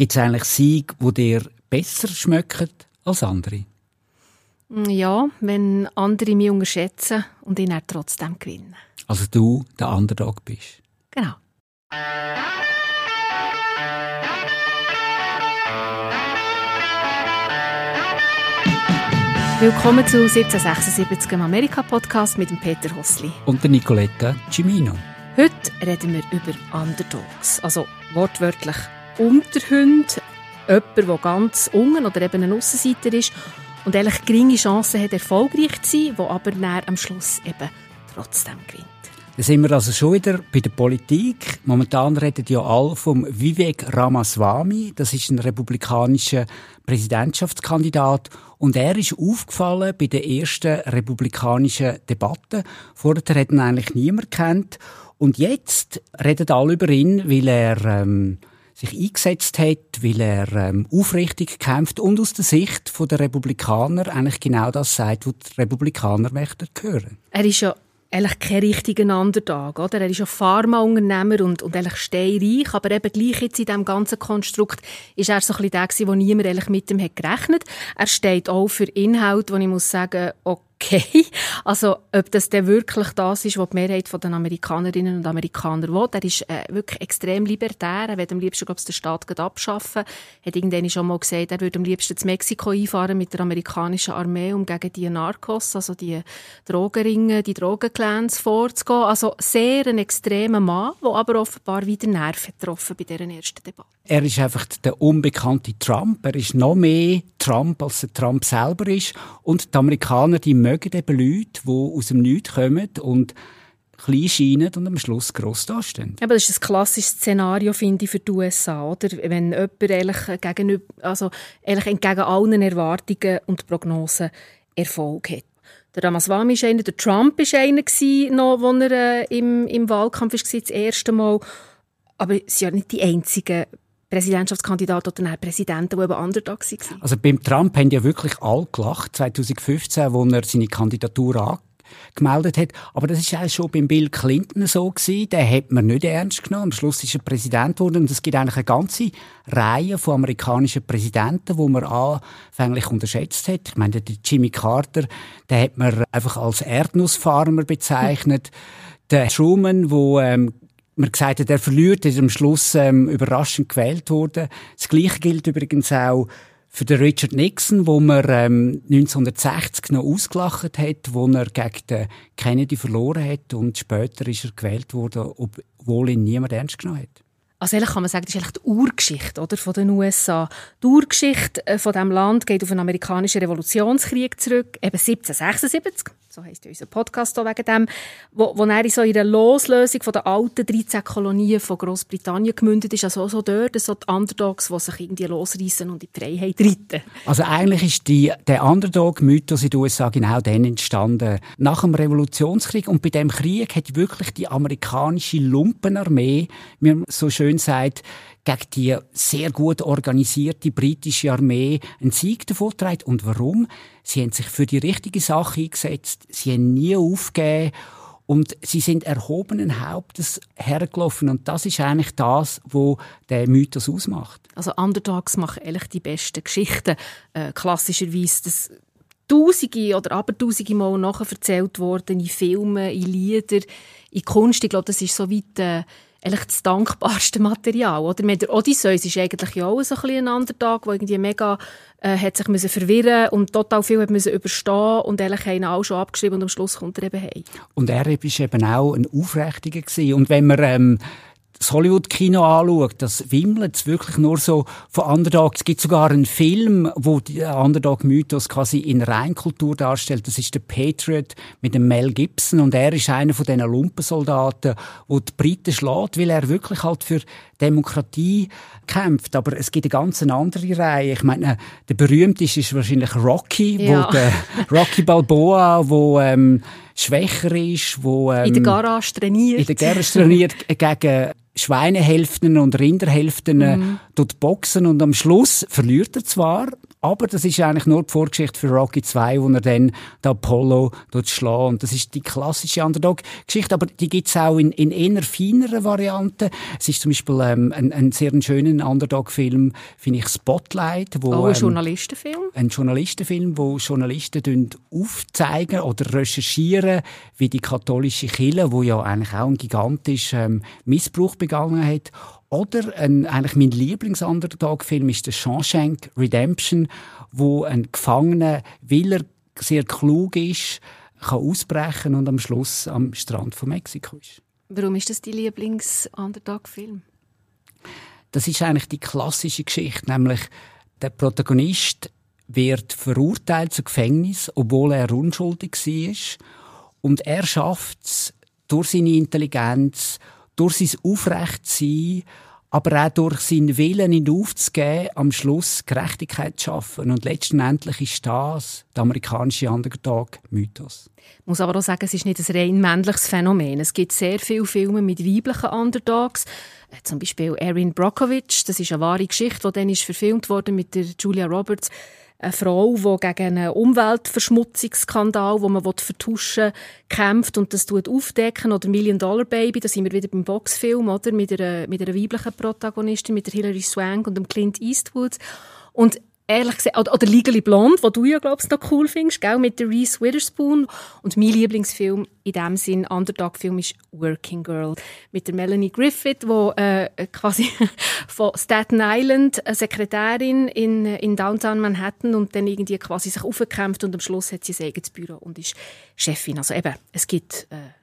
Gibt es eigentlich Siege, die dir besser schmecken als andere? Ja, wenn andere mich unterschätzen und ich dann trotzdem gewinnen. Also du der Underdog bist. Genau. Willkommen zu 1776 im Amerika-Podcast mit dem Peter Hossli. Und der Nicoletta Cimino. Heute reden wir über Underdogs, also wortwörtlich Unterhunde, jemand, der ganz unten oder eben ein Aussenseiter ist und eigentlich geringe Chancen hat, erfolgreich zu sein, der aber dann am Schluss eben trotzdem gewinnt. Da sind wir also schon wieder bei der Politik. Momentan reden ja alle vom Vivek Ramaswamy. Das ist ein republikanischer Präsidentschaftskandidat. Und er ist aufgefallen bei der ersten republikanischen Debatte. Vorher hat ihn eigentlich niemand kennt. Und jetzt reden alle über ihn, weil er ähm, sich eingesetzt hat, weil er ähm, aufrichtig kämpft und aus der Sicht der Republikaner eigentlich genau das sagt, was die Republikaner möchten hören. Er ist ja eigentlich kein richtiger Underdog, oder? Er ist ja Pharmaunternehmer und, und eigentlich steinreich, aber eben gleich jetzt in diesem ganzen Konstrukt ist er so ein bisschen der gewesen, wo niemand eigentlich mit ihm hat gerechnet. Er steht auch für Inhalt, wo ich muss sagen, okay, okay. Also, ob das denn wirklich das ist, was die Mehrheit der Amerikanerinnen und Amerikaner will. Er ist äh, wirklich extrem libertär. Er will am liebsten, glaube ich, den Staat abschaffen. Er hat irgendwann schon mal gesagt, er würde am liebsten zu Mexiko einfahren mit der amerikanischen Armee, um gegen die Narcos, also die Drogenringe, die Drogenclans vorzugehen. Also, sehr ein extremer Mann, der aber offenbar wieder Nerven getroffen bei dieser ersten Debatte. Er ist einfach der unbekannte Trump. Er ist noch mehr Trump, als der Trump selber ist. Und die Amerikaner, die mögen eben Leute, die aus dem Nichts kommen und klein scheinen und am Schluss gross dastehen. Aber das ist ein klassisches Szenario, finde ich, für die USA, oder? Wenn jemand eigentlich, gegenüber, also eigentlich entgegen allen Erwartungen und Prognosen Erfolg hat. Der Ramaswamy ist einer, der Trump war einer gewesen, noch, als er äh, im, im Wahlkampf war, das erste Mal. Aber es sind ja nicht die einzigen Präsidentschaftskandidat oder Präsidenten, die eben Underdog waren. Also beim Trump haben ja wirklich alle gelacht, 2015, wo er seine Kandidatur angemeldet hat. Aber das ist auch schon beim Bill Clinton so gewesen. Den hat man nicht ernst genommen. Am Schluss ist er Präsident geworden. Und es gibt eigentlich eine ganze Reihe von amerikanischen Präsidenten, wo man anfänglich unterschätzt hat. Ich meine, der Jimmy Carter, den hat man einfach als Erdnussfarmer bezeichnet. der Truman, wo ähm, man gesagt hat, er verliert, ist am Schluss ähm, überraschend gewählt worden. Das Gleiche gilt übrigens auch für den Richard Nixon, wo man ähm, 1960 noch ausgelacht hat, wo er gegen den Kennedy verloren hat und später ist er gewählt worden, obwohl ihn niemand ernst genommen hat. Also eigentlich kann man sagen, das ist eigentlich die Urgeschichte oder, von den USA. Die Urgeschichte äh, von diesem Land geht auf einen amerikanischen Revolutionskrieg zurück, eben 1776 so heisst unser Podcast auch wegen dem, wo, wo er in so ihrer Loslösung von den alten 13 Kolonien von Großbritannien gemündet ist, also so dort, so die Underdogs, die sich irgendwie losreißen und in die Freiheit reiten. Also eigentlich ist die, der Underdog-Mythos in den USA genau dann entstanden, nach dem Revolutionskrieg und bei dem Krieg hat wirklich die amerikanische Lumpenarmee, wie man so schön sagt, gegen die sehr gut organisierte britische Armee einen Sieg davontragen. Und warum? Sie haben sich für die richtige Sache eingesetzt. Sie haben nie aufgegeben. Und sie sind erhobenen Hauptes hergelaufen. Und das ist eigentlich das, wo der Mythos ausmacht. Also Underdogs machen eigentlich die besten Geschichten. Äh, klassischerweise das tausende oder aber tausende Mal nachher erzählt worden in Filmen, in Liedern, in Kunst. Ich glaube, das ist so weit äh, eigentlich das dankbarste Material. Oder? Der Odysseus ist eigentlich ja auch so ein, ein Underdog, der irgendwie mega äh, hat sich müssen verwirren und total viel hat müssen überstehen und eigentlich haben alle schon abgeschrieben und am Schluss kommt er eben heim. Und er war eben auch ein Aufrichtiger gewesen. Und wenn man ähm, das Hollywood-Kino anschaut, das wimmelt wirklich nur so von Underdogs. Es gibt sogar einen Film, wo der Underdog-Mythos quasi in Reinkultur darstellt. Das ist der Patriot mit dem Mel Gibson und er ist einer von diesen Lumpensoldaten, wo die Briten schlägt, weil er wirklich halt für Demokratie kämpft. Aber es gibt eine ganz andere Reihe. Ich meine, der berühmteste ist wahrscheinlich Rocky, ja. wo der Rocky Balboa, wo ähm, schwächer ist, wo ähm, in der Garage trainiert, in der Garage trainiert gegen Schweinehälften und Rinderhälften mhm. Dort boxen und am Schluss verliert er zwar, aber das ist eigentlich nur die Vorgeschichte für Rocky 2, wo er dann den Apollo dort schlägt. Und das ist die klassische Underdog-Geschichte, aber die gibt's auch in, in eher feineren Varianten. Es ist zum Beispiel ähm, einen, einen sehr schönen Underdog-Film, finde ich Spotlight. Wo, oh, ein ähm, Journalistenfilm? Ein Journalistenfilm, wo Journalisten aufzeigen oder recherchieren, wie die katholische Kirche, wo ja eigentlich auch einen gigantischen ähm, Missbrauch begangen hat, oder ein, eigentlich mein Lieblings-Underdog-Film ist der Shawshank Redemption, wo ein Gefangener, weil er sehr klug ist, kann ausbrechen und am Schluss am Strand von Mexiko ist. Warum ist das dein Lieblings-Underdog-Film? Das ist eigentlich die klassische Geschichte, nämlich der Protagonist wird verurteilt zu Gefängnis, obwohl er unschuldig war. Und er schafft es durch seine Intelligenz, durch sein Aufrechtsein, aber auch durch seinen Willen, ihn aufzugeben, am Schluss Gerechtigkeit zu schaffen. Und letztendlich ist das der amerikanische Underdog-Mythos. Ich muss aber auch sagen, es ist nicht ein rein männliches Phänomen. Es gibt sehr viele Filme mit weiblichen Underdogs. Äh, zum Beispiel Erin Brockovich, das ist eine wahre Geschichte, die dann ist verfilmt wurde mit der Julia Roberts eine Frau, die gegen einen Umweltverschmutzungsskandal, wo man vertuschen kämpft und das tut aufdecken. Oder Million Dollar Baby, da sind wir wieder beim Boxfilm, oder? Mit einer, mit einer weiblichen Protagonistin, mit der Hilary Swank und dem Clint Eastwood. Und ehrlich gesagt, oder, oder Legally Blonde, wo du ja, glaubst noch cool findest, gell, mit der Reese Witherspoon. Und mein Lieblingsfilm in dem Sinn, Underdog-Film, ist Working Girl. Mit der Melanie Griffith, wo äh, quasi von Staten Island, eine Sekretärin in, in Downtown Manhattan und dann irgendwie quasi sich aufgekämpft und am Schluss hat sie sein eigenes Büro und ist Chefin. Also eben, es gibt... Äh,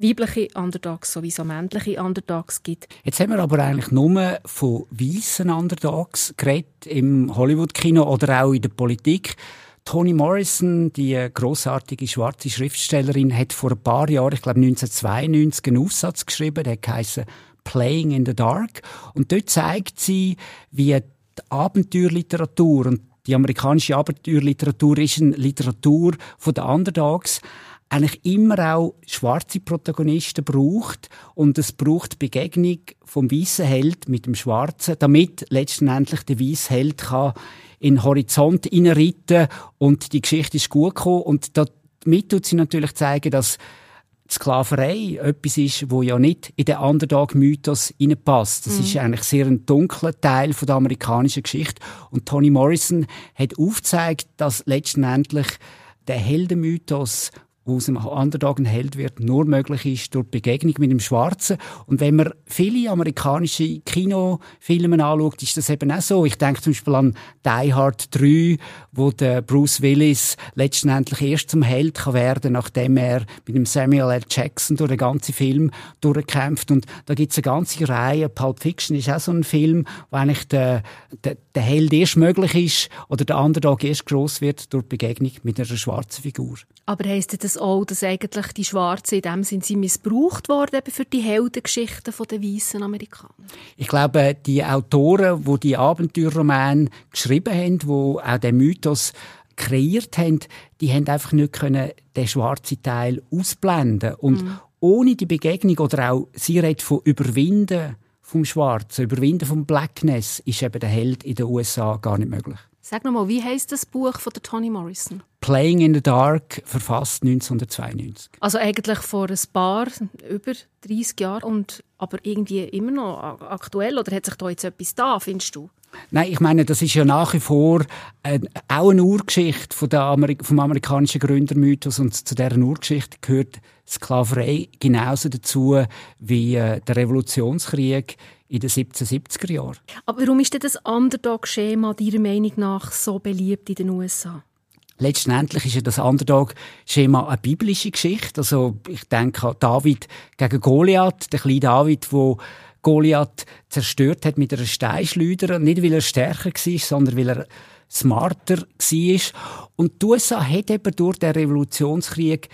weibliche Underdogs sowie so männliche Underdogs gibt. Jetzt haben wir aber eigentlich nur von weißen Underdogs geredet im Hollywood-Kino oder auch in der Politik. Toni Morrison, die großartige schwarze Schriftstellerin, hat vor ein paar Jahren, ich glaube 1992, einen Aufsatz geschrieben, der heißt Playing in the Dark. Und dort zeigt sie, wie die Abenteuerliteratur und die amerikanische Abenteuerliteratur ist eine Literatur von den Underdogs eigentlich immer auch schwarze Protagonisten braucht und es braucht Begegnung vom weißen Held mit dem Schwarzen, damit letztendlich der weiße Held kann in den Horizont hineinreiten und die Geschichte ist gut gekommen und damit tut sie natürlich zeigen, dass die Sklaverei etwas ist, wo ja nicht in den Underdog-Mythos passt. Das mhm. ist eigentlich sehr ein dunkler Teil von der amerikanischen Geschichte. Und Toni Morrison hat aufgezeigt, dass letztendlich der Heldenmythos wo aus einem Underdog ein Held wird, nur möglich ist durch Begegnung mit dem Schwarzen. Und wenn man viele amerikanische Kinofilme anschaut, ist das eben auch so. Ich denke zum Beispiel an Die Hard 3, wo der Bruce Willis letztendlich erst zum Held kann werden nachdem er mit dem Samuel L. Jackson durch den ganzen Film durchkämpft. Und da gibt es eine ganze Reihe. Pulp Fiction ist auch so ein Film, wo eigentlich der, der, der Held erst möglich ist oder der Underdog erst groß wird durch Begegnung mit einer schwarzen Figur. Aber heisst das auch, dass eigentlich die Schwarzen in dem Sinne missbraucht worden für die Heldengeschichten der weißen Amerikaner? Ich glaube, die Autoren, die die Abenteuerromane geschrieben haben, die auch den Mythos kreiert haben, die haben einfach nicht können den schwarzen Teil ausblenden und mhm. ohne die Begegnung oder auch sie redet von Überwinden vom Schwarzen, Überwinden vom Blackness, ist eben der Held in den USA gar nicht möglich. Sag nochmal, wie heißt das Buch von der Toni Morrison? Playing in the Dark, verfasst 1992. Also eigentlich vor ein paar, über 30 Jahren und aber irgendwie immer noch aktuell oder hat sich da jetzt etwas da, findest du? Nein, ich meine, das ist ja nach wie vor äh, auch eine Urgeschichte von der Ameri vom amerikanischen Gründermythos und zu dieser Urgeschichte gehört Sklaverei genauso dazu wie äh, der Revolutionskrieg in den 1770er Jahren. Aber warum ist denn das Underdog-Schema deiner Meinung nach so beliebt in den USA? Letztendlich ist ja das Underdog-Schema eine biblische Geschichte. Also ich denke an David gegen Goliath, der kleine David, wo Goliath zerstört hat mit einer Steinschleuder. Nicht, weil er stärker war, sondern weil er smarter war. Und die USA hat eben durch den Revolutionskrieg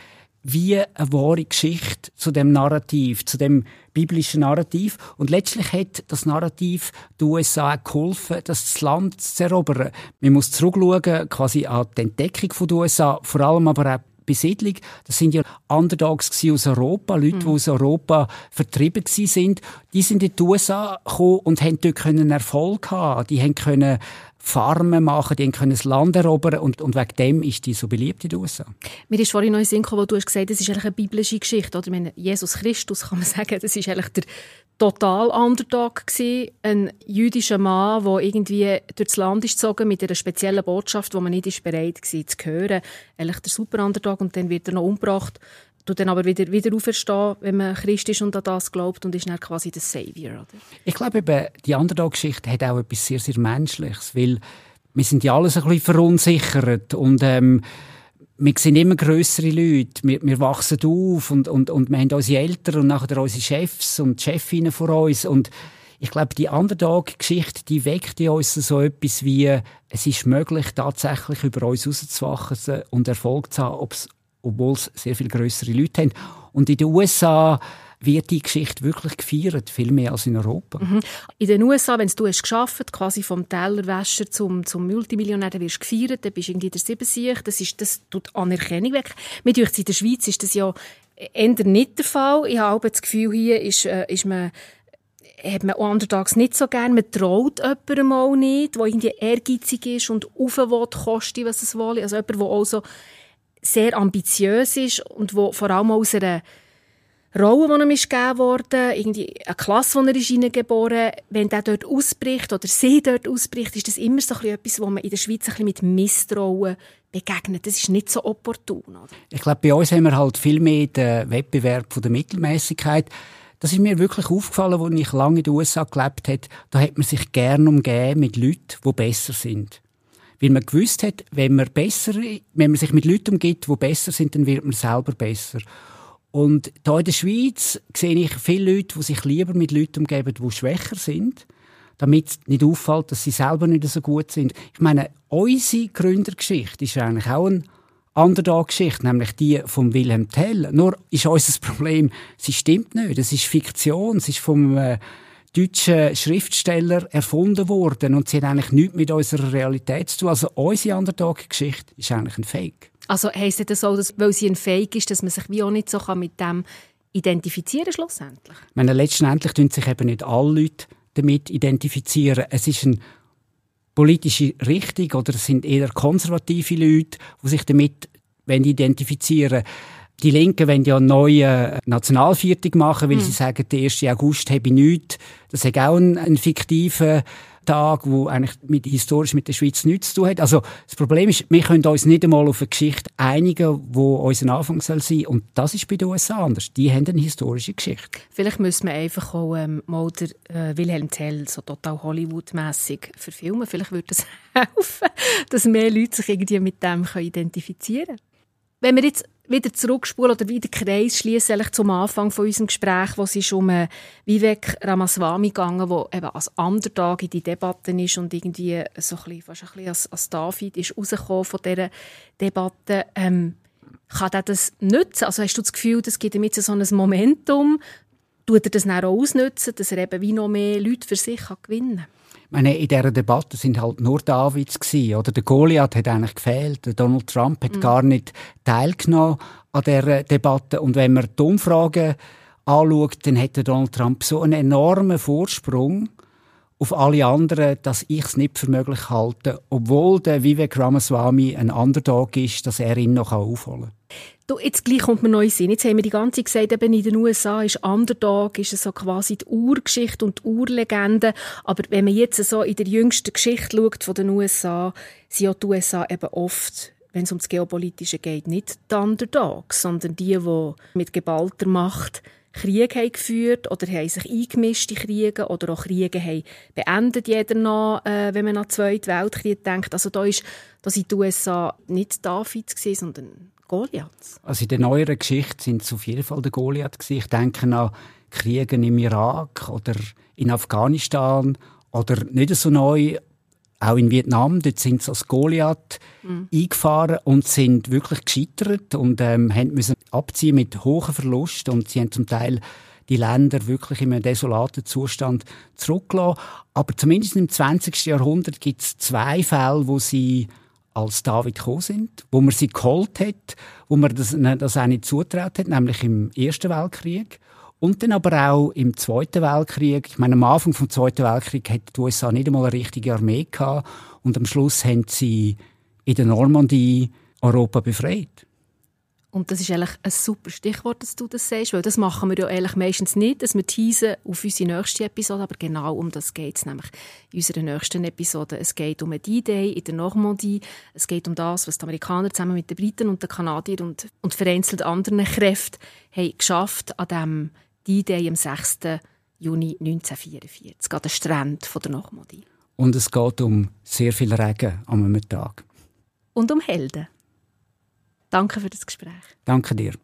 wie eine wahre Geschichte zu dem Narrativ, zu dem biblischen Narrativ. Und letztlich hat das Narrativ den USA geholfen, das Land zu erobern. Man muss zurückschauen, quasi an die Entdeckung der USA, vor allem aber auch Besiedlung. Das sind ja Underdogs aus Europa, Leute, mhm. die aus Europa vertrieben sind. Die sind in die USA gekommen und haben dort Erfolg haben. Die haben können Farmen machen, die können das Land erobern und, und wegen dem ist die so beliebt in den USA. Mir ist vorhin noch ein Sinn wo du hast gesagt, das ist eigentlich eine biblische Geschichte. Oder? Meine, Jesus Christus, kann man sagen, das ist eigentlich der total Underdog gewesen. Ein jüdischer Mann, der irgendwie durchs Land ist gezogen mit einer speziellen Botschaft, die man nicht ist bereit war zu hören. Eigentlich der super Underdog und dann wird er noch umgebracht du dann aber wieder, wieder auferstehen, wenn man Christ ist und an das glaubt und ist dann quasi der Savior. Oder? Ich glaube eben, die Underdog-Geschichte hat auch etwas sehr, sehr Menschliches, weil wir sind ja alles ein bisschen verunsichert und ähm, wir sind immer größere Leute, wir, wir wachsen auf und, und, und wir haben unsere Eltern und nachher unsere Chefs und Chefinnen vor uns und ich glaube, die Underdog-Geschichte, die weckt in uns so etwas wie, es ist möglich, tatsächlich über uns rauszuwachsen und Erfolg zu haben, obwohl es sehr viel größere Leute haben. Und in den USA wird die Geschichte wirklich gefeiert, viel mehr als in Europa. Mhm. In den USA, wenn du es geschafft quasi vom Tellerwäscher zum, zum Multimillionär, dann wirst du gefeiert, dann bist du irgendwie der Siebensieg, das, ist, das tut Anerkennung weg. Mit in der Schweiz ist das ja eher nicht der Fall. Ich habe das Gefühl, hier ist, äh, ist man hat man untertags nicht so gern. Man traut jemandem auch nicht, der irgendwie ehrgeizig ist und rauf will, was es wolle. Also jemand, der auch so sehr ambitiös ist und wo vor allem aus einer Rolle, die ihm ist gegeben wurde, irgendwie eine Klasse, die er ist hineingeboren wenn der dort ausbricht oder sie dort ausbricht, ist das immer so etwas, wo man in der Schweiz ein mit Misstrauen begegnet. Das ist nicht so opportun. Oder? Ich glaube, bei uns haben wir halt viel mehr den Wettbewerb von der Mittelmäßigkeit. Das ist mir wirklich aufgefallen, als ich lange in den USA gelebt habe. Da hat man sich gerne umgeben mit Leuten, die besser sind. Weil man gewusst hat, wenn man besser, wenn man sich mit Leuten umgibt, die besser sind, dann wird man selber besser. Und da in der Schweiz sehe ich viele Leute, die sich lieber mit Leuten umgeben, die schwächer sind, damit nicht auffällt, dass sie selber nicht so gut sind. Ich meine, unsere Gründergeschichte ist eigentlich auch eine Underdog-Geschichte, nämlich die von Wilhelm Tell. Nur ist unser Problem, sie stimmt nicht. Es ist Fiktion, es ist vom äh, deutschen Schriftsteller erfunden worden und sie hat eigentlich nichts mit unserer Realität zu tun. Also unsere Underdog-Geschichte ist eigentlich ein Fake. Also heisst das so, dass, weil sie ein Fake ist, dass man sich wie auch nicht so mit dem identifizieren schlussendlich? Ich meine, letztendlich tun sich eben nicht alle Leute damit identifizieren. Es ist eine politische Richtung oder es sind eher konservative Leute, die sich damit identifizieren wollen. Die Linken wollen ja eine neue Nationalviertel machen, weil mhm. sie sagen, der 1. August habe ich nichts. Das ist auch ein, ein fiktiver Tag, wo eigentlich mit, historisch mit der Schweiz nichts zu tun hat. Also das Problem ist, wir können uns nicht einmal auf eine Geschichte einigen, wo unser Anfang soll sein. Und das ist bei den USA anders. Die haben eine historische Geschichte. Vielleicht müssen wir einfach auch ähm, mal der, äh, Wilhelm Tell so total Hollywood-mässig verfilmen. Vielleicht würde das helfen, dass mehr Leute sich irgendwie mit dem identifizieren können. Wenn wir jetzt wieder zurückspulen oder wieder Kreis schließen zum Anfang von unserem Gespräch, wo es um äh, Vivek Ramaswamy gegangen, wo eben als Underdog in die Debatten ist und irgendwie so ein bisschen, fast ein bisschen als, als David ist rausgekommen von dieser Debatte. Ähm, kann er das nutzen? Also hast du das Gefühl, das gibt ihm jetzt so ein Momentum? Tut er das dann auch ausnutzen, dass er eben wie noch mehr Leute für sich gewinnen kann? Meine, in dieser Debatte sind halt nur Davids gewesen, oder der Goliath hat eigentlich gefehlt. Der Donald Trump hat mhm. gar nicht teilgenommen an dieser Debatte. Und wenn man die Umfragen anschaut, dann hat der Donald Trump so einen enormen Vorsprung auf alle anderen, dass ich es nicht für möglich halte, obwohl der Vivek Ramaswamy ein Underdog ist, dass er ihn noch aufholen kann. Du, jetzt gleich kommt mir neu Sinn. Jetzt haben wir die ganze Zeit gesagt, eben in den USA ist Underdog, ist so quasi die Urgeschichte und die Urlegende. Aber wenn man jetzt so in der jüngsten Geschichte schaut von den USA, sind ja die USA eben oft wenn es ums Geopolitische geht, nicht die Underdogs, sondern die, die mit geballter Macht Krieg haben geführt oder haben sich eingemischt in Kriege oder auch Kriege haben beendet, jeder noch, äh, wenn man an den Zweiten Weltkrieg denkt. Also da, ist, da sind die USA nicht Davids, gewesen, sondern Goliaths? Also in der neueren Geschichte sind es auf jeden Fall der Goliath gewesen. Ich denke an Kriege im Irak oder in Afghanistan oder nicht so neu, auch in Vietnam, dort sind sie als Goliath mhm. eingefahren und sind wirklich gescheitert und ähm, haben müssen abziehen mit hohen Verlusten und sie haben zum Teil die Länder wirklich in einem desolaten Zustand zurückgelassen. Aber zumindest im 20. Jahrhundert gibt es zwei Fälle, wo sie als David gekommen sind, wo man sie geholt hat, wo man das, das auch nicht zutraut hat, nämlich im Ersten Weltkrieg Und dann aber auch im Zweiten Weltkrieg. Ich meine, am Anfang vom Zweiten Weltkrieg hat die USA nicht einmal eine richtige Armee gehabt. Und am Schluss haben sie in der Normandie Europa befreit. Und das ist eigentlich ein super Stichwort, dass du das sagst, weil das machen wir ja eigentlich meistens nicht, dass wir teasen auf unsere nächste Episode, aber genau um das geht es nämlich in unserer nächsten Episode. Es geht um einen D-Day in der Normandie, es geht um das, was die Amerikaner zusammen mit den Briten und den Kanadiern und, und vereinzelt anderen Kräften haben geschafft an diesem D-Day am 6. Juni 1944, an den Stränden der Normandie. Und es geht um sehr viel Regen an einem Tag. Und um Helden. Danke für das Gespräch. Danke dir.